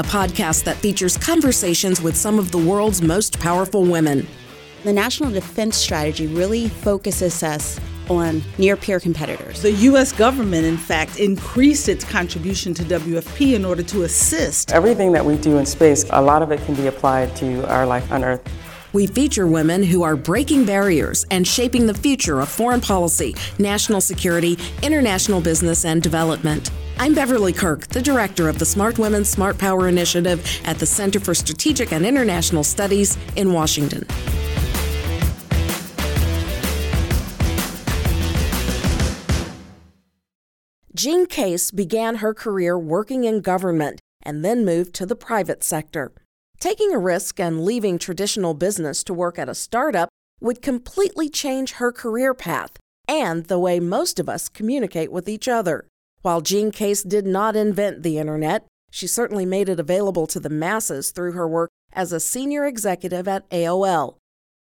a podcast that features conversations with some of the world's most powerful women. The National Defense Strategy really focuses us on near peer competitors. The U.S. government, in fact, increased its contribution to WFP in order to assist. Everything that we do in space, a lot of it can be applied to our life on Earth. We feature women who are breaking barriers and shaping the future of foreign policy, national security, international business, and development. I'm Beverly Kirk, the director of the Smart Women, Smart Power Initiative at the Center for Strategic and International Studies in Washington. Jean Case began her career working in government and then moved to the private sector. Taking a risk and leaving traditional business to work at a startup would completely change her career path and the way most of us communicate with each other. While Jean Case did not invent the internet, she certainly made it available to the masses through her work as a senior executive at AOL.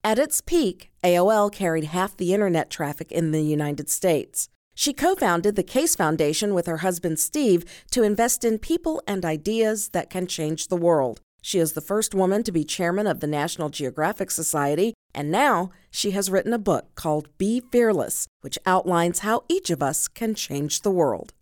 At its peak, AOL carried half the internet traffic in the United States. She co founded the Case Foundation with her husband Steve to invest in people and ideas that can change the world. She is the first woman to be chairman of the National Geographic Society, and now she has written a book called Be Fearless, which outlines how each of us can change the world.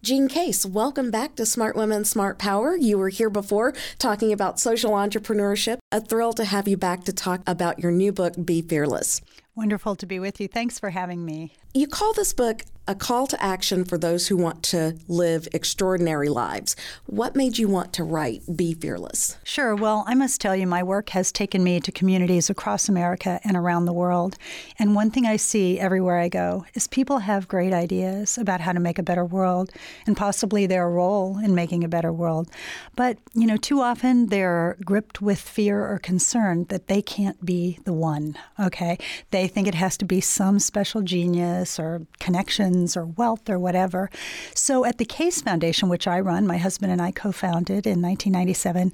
Jean Case, welcome back to Smart Women, Smart Power. You were here before talking about social entrepreneurship. A thrill to have you back to talk about your new book, Be Fearless. Wonderful to be with you. Thanks for having me. You call this book a call to action for those who want to live extraordinary lives. What made you want to write Be Fearless? Sure. Well, I must tell you, my work has taken me to communities across America and around the world. And one thing I see everywhere I go is people have great ideas about how to make a better world and possibly their role in making a better world. But, you know, too often they're gripped with fear or concern that they can't be the one, okay? They think it has to be some special genius or connections or wealth or whatever. So at the Case Foundation, which I run, my husband and I co founded in 1997,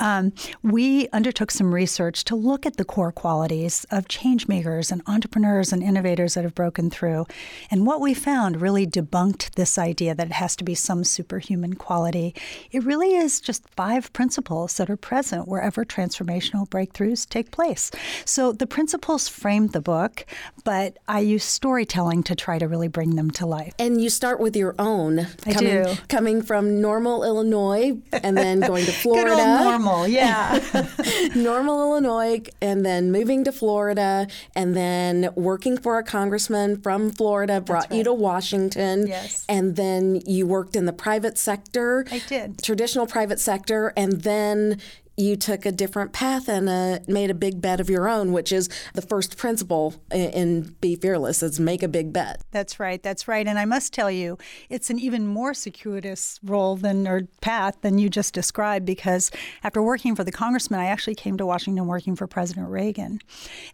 um, we undertook some research to look at the core qualities of change makers and entrepreneurs and innovators that have broken through. And what we found really debunked this idea that it has to be some superhuman quality. It really is just five principles that are present wherever transformational breakthroughs take place. So the principles framed the book, but I use storytelling to try to really bring them to life. And you start with your own. I coming, do. Coming from Normal, Illinois, and then going to Florida. Normal, yeah. normal, Illinois, and then moving to Florida, and then working for a congressman from Florida brought right. you to Washington. Yes. And then you worked in the private sector. I did. Traditional private sector, and then you took a different path and uh, made a big bet of your own, which is the first principle in Be Fearless is make a big bet. That's right. That's right. And I must tell you, it's an even more circuitous role than or path than you just described because after working for the congressman, I actually came to Washington working for President Reagan.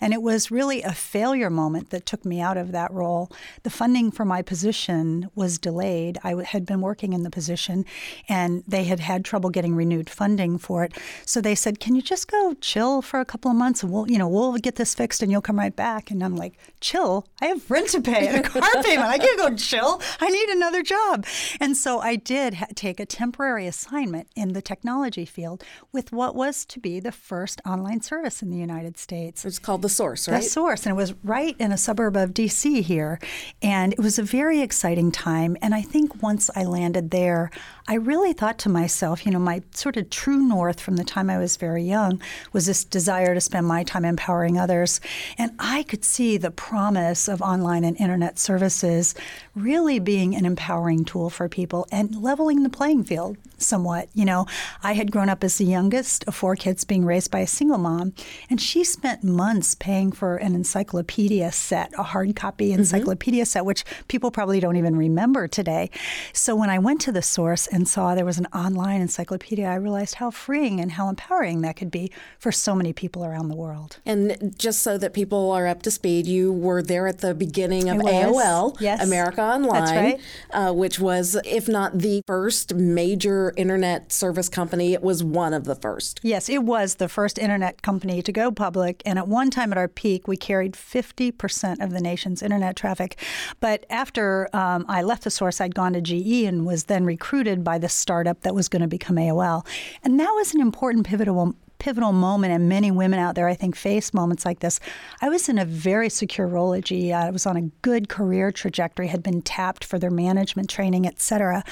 And it was really a failure moment that took me out of that role. The funding for my position was delayed. I had been working in the position and they had had trouble getting renewed funding for it. So so they said, "Can you just go chill for a couple of months, and we'll, you know, we'll get this fixed, and you'll come right back." And I'm like, "Chill? I have rent to pay and a car payment. I can't go chill. I need another job." And so I did ha- take a temporary assignment in the technology field with what was to be the first online service in the United States. It's called the Source, right? The Source, and it was right in a suburb of D.C. here, and it was a very exciting time. And I think once I landed there, I really thought to myself, you know, my sort of true north from the time time I was very young was this desire to spend my time empowering others. And I could see the promise of online and internet services really being an empowering tool for people and leveling the playing field somewhat. You know, I had grown up as the youngest of four kids being raised by a single mom, and she spent months paying for an encyclopedia set, a hard copy mm-hmm. encyclopedia mm-hmm. set, which people probably don't even remember today. So when I went to the source and saw there was an online encyclopedia, I realized how freeing and how how empowering that could be for so many people around the world. And just so that people are up to speed, you were there at the beginning of AOL, Yes. America Online, right. uh, which was, if not the first major internet service company, it was one of the first. Yes, it was the first internet company to go public. And at one time at our peak, we carried 50% of the nation's internet traffic. But after um, I left the source, I'd gone to GE and was then recruited by the startup that was going to become AOL. And that was an important pivotal pivotal moment and many women out there i think face moments like this. I was in a very secure role at ge i was on a good career trajectory had been tapped for their management training et cetera.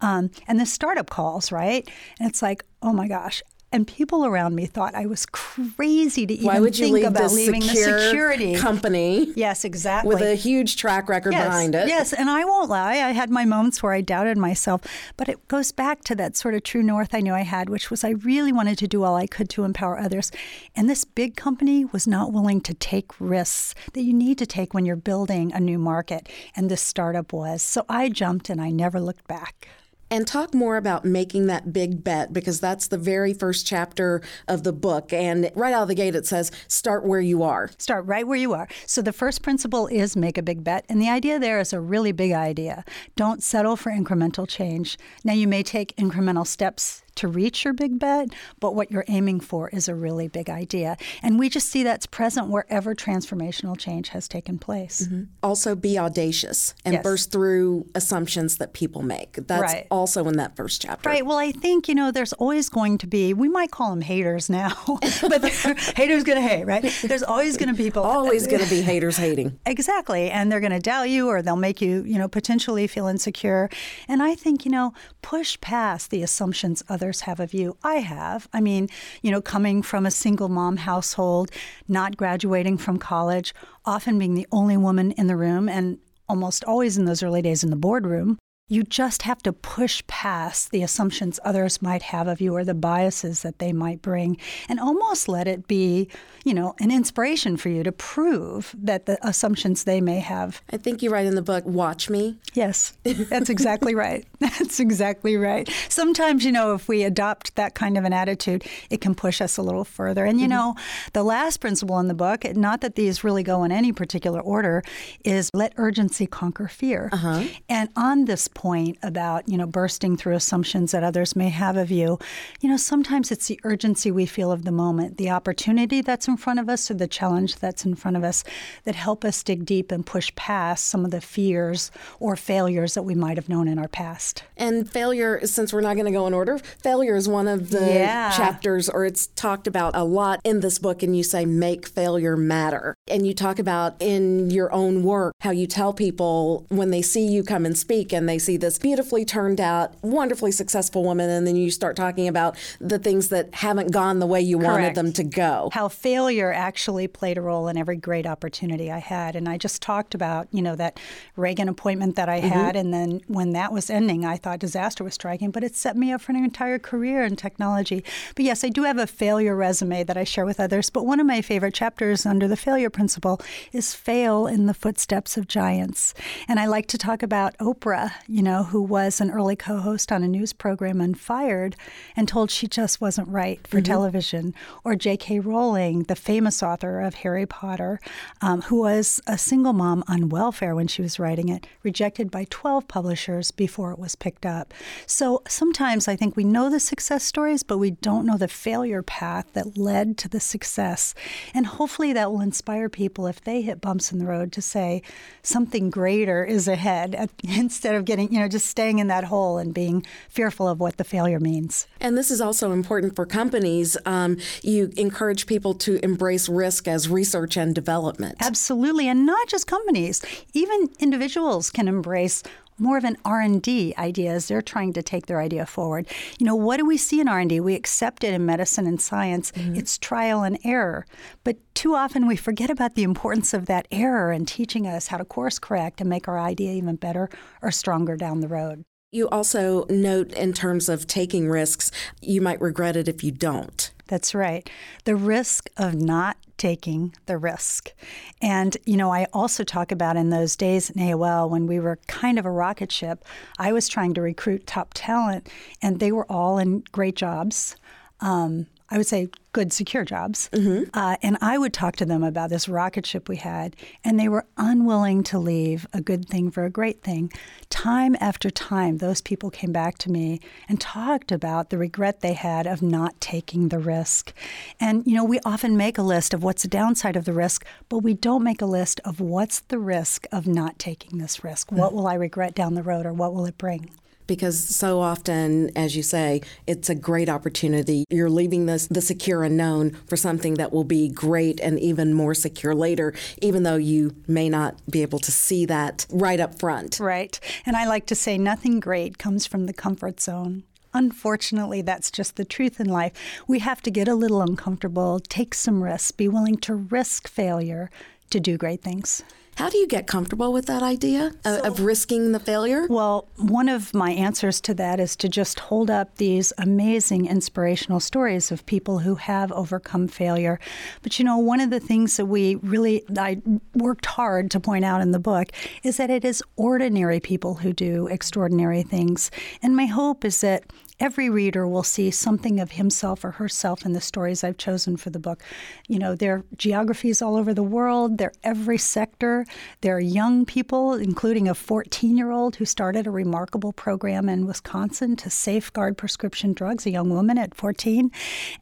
Um, and the startup calls right? And it's like oh my gosh and people around me thought I was crazy to even Why would you think leave about leaving secure the security company Yes, exactly. with a huge track record yes, behind it? Yes, and I won't lie. I had my moments where I doubted myself, but it goes back to that sort of true north I knew I had, which was I really wanted to do all I could to empower others. And this big company was not willing to take risks that you need to take when you're building a new market, and this startup was. So I jumped and I never looked back. And talk more about making that big bet because that's the very first chapter of the book. And right out of the gate, it says start where you are. Start right where you are. So the first principle is make a big bet. And the idea there is a really big idea. Don't settle for incremental change. Now, you may take incremental steps to reach your big bet, but what you're aiming for is a really big idea. And we just see that's present wherever transformational change has taken place. Mm-hmm. Also, be audacious and Yes. burst through assumptions that people make. That's Right. Also in that first chapter. Right. Well, I think, you know, there's always going to be, we might call them haters now, but haters going to hate, right? There's always going to be people. Always going to be haters hating. Exactly. And they're going to doubt you or they'll make you, you know, potentially feel insecure. And I think, you know, push past the assumptions others have of you. I have. I mean, you know, coming from a single mom household, not graduating from college, often being the only woman in the room and almost always in those early days in the boardroom. You just have to push past the assumptions others might have of you or the biases that they might bring and almost let it be, you know, an inspiration for you to prove that the assumptions they may have. I think you write in the book, Watch Me. Yes, that's exactly right. That's exactly right. Sometimes, you know, if we adopt that kind of an attitude, it can push us a little further. And, you mm-hmm. know, the last principle in the book, not that these really go in any particular order, is let urgency conquer fear. Uh-huh. And on this point about, you know, bursting through assumptions that others may have of you, you know, sometimes it's the urgency we feel of the moment, the opportunity that's in front of us or the challenge that's in front of us that help us dig deep and push past some of the fears or failures that we might have known in our past. And failure, since we're not going to go in order, failure is one of the Yeah. chapters, or it's talked about a lot in this book. And you say, make failure matter. And you talk about in your own work how you tell people when they see you come and speak and they see this beautifully turned out, wonderfully successful woman, and then you start talking about the things that haven't gone the way you wanted them to go. How failure actually played a role in every great opportunity I had. And I just talked about, you know, that Reagan appointment that I mm-hmm. had. And then when that was ending, I thought disaster was striking, but it set me up for an entire career in technology. But yes, I do have a failure resume that I share with others. But one of my favorite chapters under the failure principle is fail in the footsteps of giants. And I like to talk about Oprah, you know, who was an early co host on a news program and fired and told she just wasn't right for television. Or J.K. Rowling, the famous author of Harry Potter, um, who was a single mom on welfare when she was writing it, rejected by 12 publishers before it was picked up. So sometimes I think we know the success stories, but we don't know the failure path that led to the success. And hopefully that will inspire people if they hit bumps in the road to say something greater is ahead at- instead of getting, you know, just staying in that hole and being fearful of what the failure means. And this is also important for companies. Um, you encourage people to embrace risk as research and development. Absolutely, and not just companies. Even individuals can embrace more of an R&D idea as they're trying to take their idea forward. You know, what do we see in R&D? We accept it in medicine and science. Mm-hmm. It's trial and error. But too often we forget about the importance of that error and teaching us how to course correct and make our idea even better or stronger down the road. You also note in terms of taking risks, you might regret it if you don't. That's right. The risk of not taking the risk. And, you know, I also talk about in those days in AOL when we were kind of a rocket ship, I was trying to recruit top talent, and they were all in great jobs. Um, I would say, good, secure jobs. Mm-hmm. Uh, and I would talk to them about this rocket ship we had, and they were unwilling to leave a good thing for a great thing. Time after time, those people came back to me and talked about the regret they had of not taking the risk. And, you know, we often make a list of what's the downside of the risk, but we don't make a list of what's the risk of not taking this risk. Mm-hmm. What will I regret down the road, or what will it bring? Because so often, as you say, it's a great opportunity. You're leaving this the secure unknown for something that will be great and even more secure later, even though you may not be able to see that right up front. Right. And I like to say nothing great comes from the comfort zone. Unfortunately, that's just the truth in life. We have to get a little uncomfortable, take some risks, be willing to risk failure to do great things. How do you get comfortable with that idea so, of risking the failure? Well, one of my answers to that is to just hold up these amazing inspirational stories of people who have overcome failure. But you know, one of the things that we really I worked hard to point out in the book is that it is ordinary people who do extraordinary things. And my hope is that every reader will see something of himself or herself in the stories I've chosen for the book. You know, there are geographies all over the world, they're every sector. There are young people, including a 14 year old who started a remarkable program in Wisconsin to safeguard prescription drugs, a young woman at 14.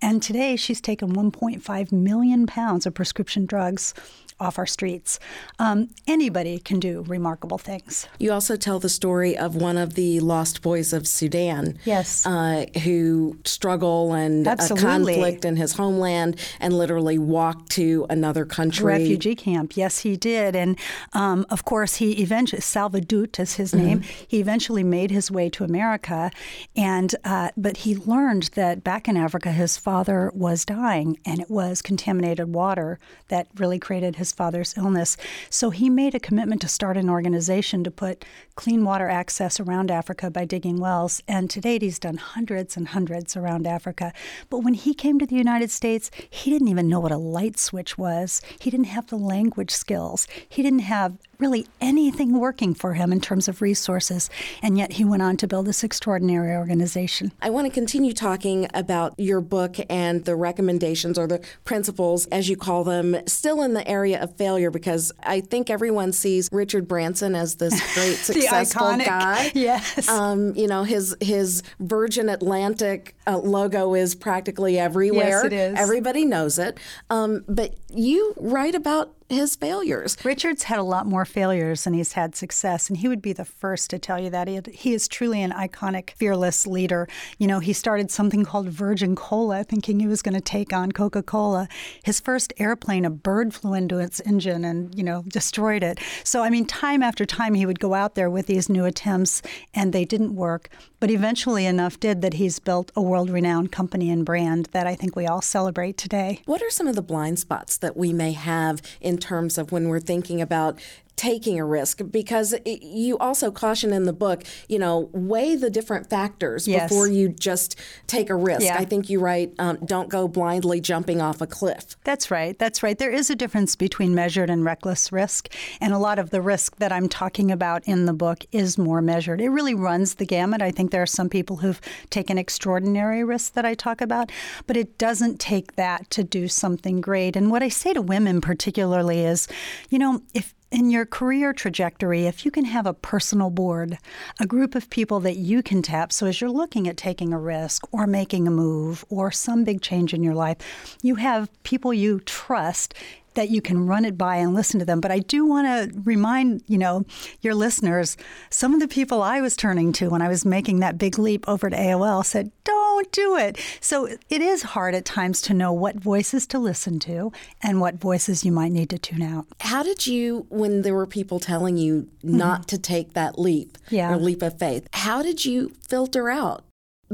And today she's taken 1.5 million pounds of prescription drugs off our streets. Um, anybody can do remarkable things. You also tell the story of one of the lost boys of Sudan. Yes. Uh, who struggle and a conflict in his homeland and literally walk to another country. Refugee camp. Yes, he did. And um, of course, he eventually, Salva Dut is his name, mm-hmm. he eventually made his way to America. And, uh, but he learned that back in Africa, his father was dying and it was contaminated water that really created his father's illness. So he made a commitment to start an organization to put clean water access around Africa by digging wells. And to date, he's done hundreds and hundreds around Africa. But when he came to the United States, he didn't even know what a light switch was. He didn't have the language skills. He didn't have really anything working for him in terms of resources. And yet he went on to build this extraordinary organization. I want to continue talking about your book and the recommendations or the principles, as you call them, still in the area of failure because I think everyone sees Richard Branson as this great successful guy. Yes. Um, you know, his his Virgin Atlantic uh, logo is practically everywhere. Yes, it is. Everybody knows it. Um, but you write about his failures. Richard's had a lot more failures than he's had success, and he would be the first to tell you that. He, he is truly an iconic, fearless leader. You know, he started something called Virgin Cola, thinking he was going to take on Coca Cola. His first airplane, a bird flew into its engine and, you know, destroyed it. So, I mean, time after time, he would go out there with these new attempts, and they didn't work. But eventually, enough did that he's built a world renowned company and brand that I think we all celebrate today. What are some of the blind spots that we may have in terms of when we're thinking about taking a risk because it, you also caution in the book, you know, weigh the different factors yes. before you just take a risk. Yeah. I think you write, um, don't go blindly jumping off a cliff. That's right. That's right. There is a difference between measured and reckless risk. And a lot of the risk that I'm talking about in the book is more measured. It really runs the gamut. I think there are some people who've taken extraordinary risks that I talk about, but it doesn't take that to do something great. And what I say to women particularly is, you know, if in your career trajectory, if you can have a personal board, a group of people that you can tap, so as you're looking at taking a risk or making a move or some big change in your life, you have people you trust that you can run it by and listen to them. But I do want to remind, you know, your listeners, some of the people I was turning to when I was making that big leap over to AOL said, don't do it. So it is hard at times to know what voices to listen to and what voices you might need to tune out. How did you, when there were people telling you not mm-hmm. to take that leap yeah. or leap of faith, how did you filter out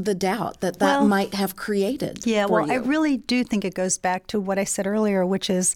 the doubt that that well, might have created. Yeah, well, you. I really do think it goes back to what I said earlier, which is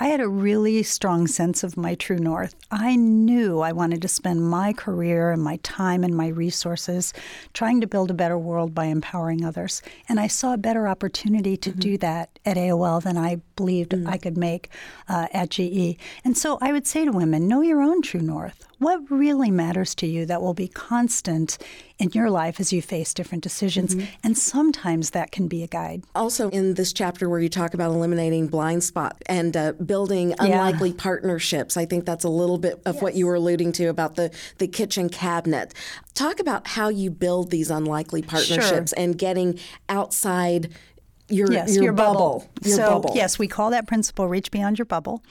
I had a really strong sense of my true north. I knew I wanted to spend my career and my time and my resources trying to build a better world by empowering others. And I saw a better opportunity to mm-hmm. do that at AOL than I believed mm. I could make uh, at GE. And so I would say to women, know your own true north. What really matters to you that will be constant in your life as you face different decisions? Mm-hmm. And sometimes that can be a guide. Also, in this chapter where you talk about eliminating blind spot and uh, building unlikely yeah. partnerships, I think that's a little bit of yes. what you were alluding to about the, the kitchen cabinet. Talk about how you build these unlikely partnerships sure. and getting outside your, yes, your, your bubble. bubble. Your so, bubble. yes, we call that principle reach beyond your bubble.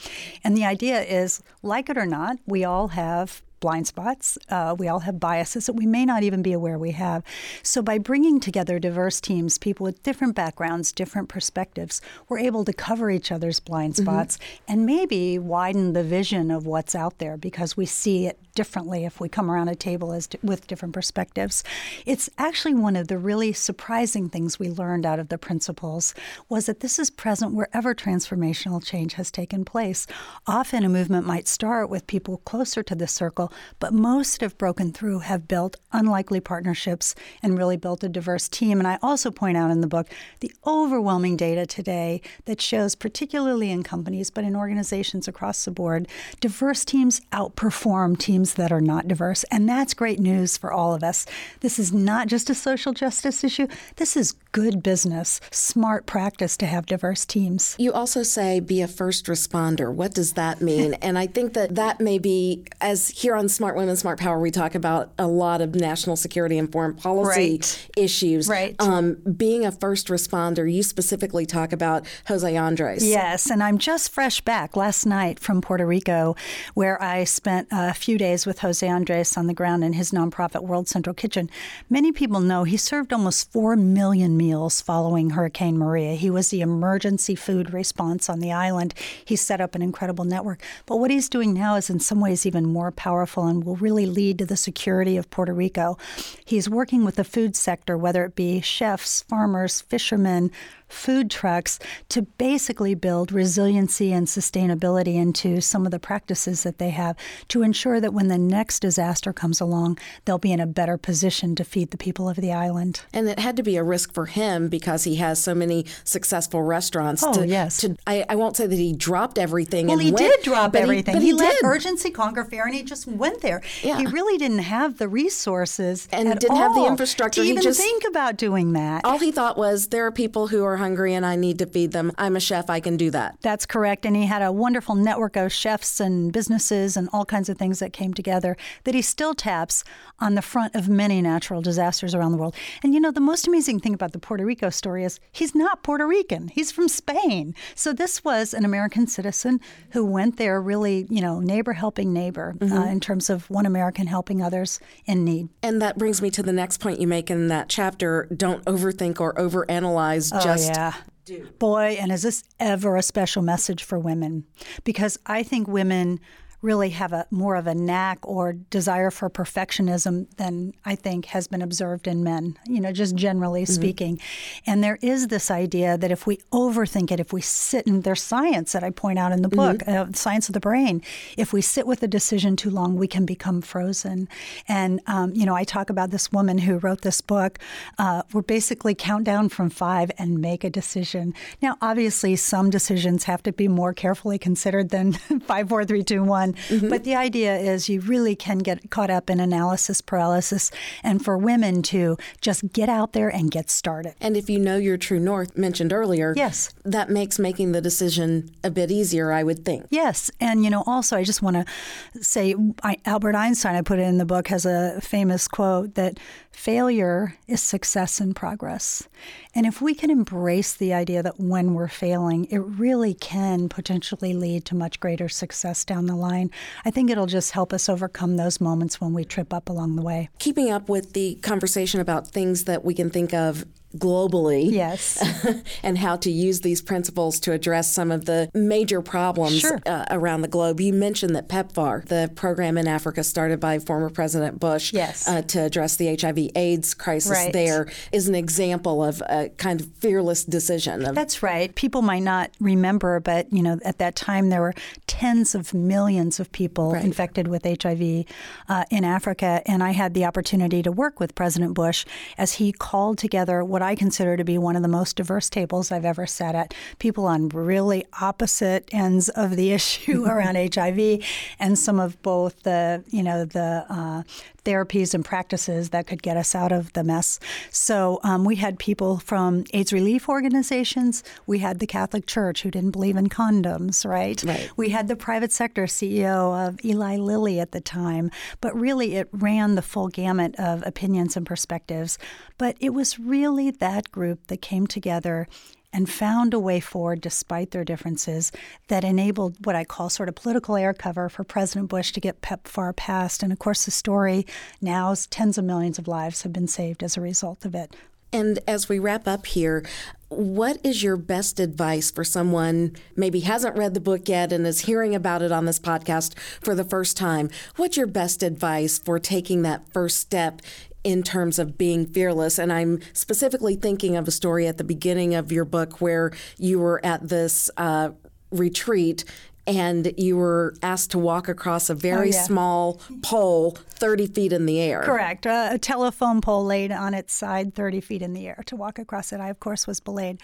And the idea is, like it or not, we all have blind spots. Uh, we all have biases that we may not even be aware we have. So, by bringing together diverse teams, people with different backgrounds, different perspectives, we're able to cover each other's blind mm-hmm. spots mm-hmm. and maybe widen the vision of what's out there because we see it differently if we come around a table as with different perspectives. It's actually one of the really surprising things we learned out of the principles was that this is present wherever transformational change has taken place. Often a movement might start with people closer to the circle, but most have broken through, have built unlikely partnerships and really built a diverse team. And I also point out in the book the overwhelming data today that shows, particularly in companies, but in organizations across the board, diverse teams outperform teams teams that are not diverse. And that's great news for all of us. This is not just a social justice issue, this is good business, smart practice to have diverse teams. You also say be a first responder. What does that mean? and I think that that may be, as here on Smart Women, Smart Power, we talk about a lot of national security and foreign policy right. issues. Right. Um, being a first responder, you specifically talk about Jose Andres. Yes, and I'm just fresh back last night from Puerto Rico, where I spent a few days with Jose Andres on the ground in his nonprofit World Central Kitchen. Many people know he served almost 4 million meals following Hurricane Maria. He was the emergency food response on the island. He set up an incredible network. But what he's doing now is in some ways even more powerful and will really lead to the security of Puerto Rico. He's working with the food sector, whether it be chefs, farmers, fishermen, food trucks to basically build resiliency and sustainability into some of the practices that they have to ensure that when the next disaster comes along, they'll be in a better position to feed the people of the island. And it had to be a risk for him because he has so many successful restaurants. Oh, to, yes. To, I, I, won't say that he dropped everything. Well, he went, did drop everything. He, but he, he did. urgency conquer fear, and he just went there. Yeah. He really didn't have the resources and didn't all have the infrastructure. To he even just, think about doing that. All he thought was there are people who are hungry, and I need to feed them. I'm a chef, I can do that. That's correct. And he had a wonderful network of chefs and businesses and all kinds of things that came together that he still taps on the front of many natural disasters around the world. And you know, the most amazing thing about the Puerto Rico story is he's not Puerto Rican, he's from Spain. So this was an American citizen who went there really, you know, neighbor helping neighbor uh, mm-hmm. uh, in terms of one American helping others in need. And that brings me to the next point you make in that chapter don't overthink or overanalyze oh, just yeah do. Boy, and is this ever a special message for women? Because I think women really have a more of a knack or desire for perfectionism than I think has been observed in men, you know, just generally mm-hmm. speaking. And there is this idea that if we overthink it, if we sit in there's science that I point out in the book, mm-hmm. uh, science of the brain, if we sit with a decision too long, we can become frozen. And, um, you know, I talk about this woman who wrote this book. Uh, we're basically count down from five and make a decision. Now, obviously, some decisions have to be more carefully considered than five, four, three, two, one. Mm-hmm. But the idea is you really can get caught up in analysis paralysis, and for women to just get out there and get started. And if you know your true north, mentioned earlier, yes, that makes making the decision a bit easier, I would think. Yes, and you know, also I just want to say I, Albert Einstein, I put it in the book, has a famous quote that failure is success in progress. And if we can embrace the idea that when we're failing, it really can potentially lead to much greater success down the line, I think it'll just help us overcome those moments when we trip up along the way. Keeping up with the conversation about things that we can think of globally. Yes. and how to use these principles to address some of the major problems sure. uh, around the globe. You mentioned that PEPFAR, the program in Africa started by former President Bush yes. uh, to address the HIV AIDS crisis right. there, is an example of a kind of fearless decision. Of- That's right. People might not remember, but you know, at that time there were tens of millions of people right. infected with HIV uh, in Africa, and I had the opportunity to work with President Bush as he called together what I consider to be one of the most diverse tables I've ever sat at. People on really opposite ends of the issue around HIV, and some of both the you know the uh, therapies and practices that could get us out of the mess. So um, we had people from AIDS relief organizations. We had the Catholic Church who didn't believe in condoms, right? Right. We had the private sector CEO of Eli Lilly at the time. But really, it ran the full gamut of opinions and perspectives. But it was really that group that came together and found a way forward despite their differences that enabled what I call sort of political air cover for President Bush to get PEPFAR passed. And of course, the story now is tens of millions of lives have been saved as a result of it. And as we wrap up here, what is your best advice for someone maybe hasn't read the book yet and is hearing about it on this podcast for the first time? What's your best advice for taking that first step in terms of being fearless. And I'm specifically thinking of a story at the beginning of your book where you were at this uh, retreat and you were asked to walk across a very oh, yeah. small pole 30 feet in the air. Correct. Uh, a telephone pole laid on its side 30 feet in the air to walk across it. I, of course, was belayed.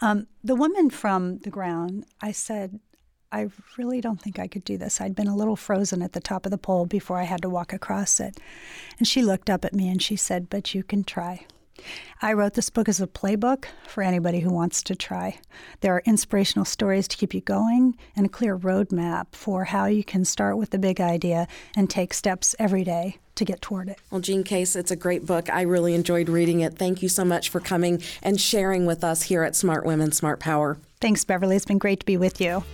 Um, the woman from the ground, I said, I really don't think I could do this. I'd been a little frozen at the top of the pole before I had to walk across it. And she looked up at me and she said, But you can try. I wrote this book as a playbook for anybody who wants to try. There are inspirational stories to keep you going and a clear roadmap for how you can start with the big idea and take steps every day to get toward it. Well, Jean Case, it's a great book. I really enjoyed reading it. Thank you so much for coming and sharing with us here at Smart Women, Smart Power. Thanks, Beverly. It's been great to be with you.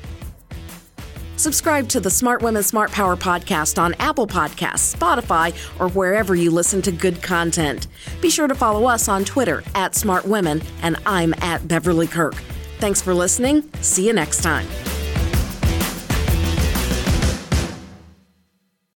Subscribe to the Smart Women Smart Power podcast on Apple Podcasts, Spotify, or wherever you listen to good content. Be sure to follow us on Twitter at Smart Women, and I'm at Beverly Kirk. Thanks for listening. See you next time.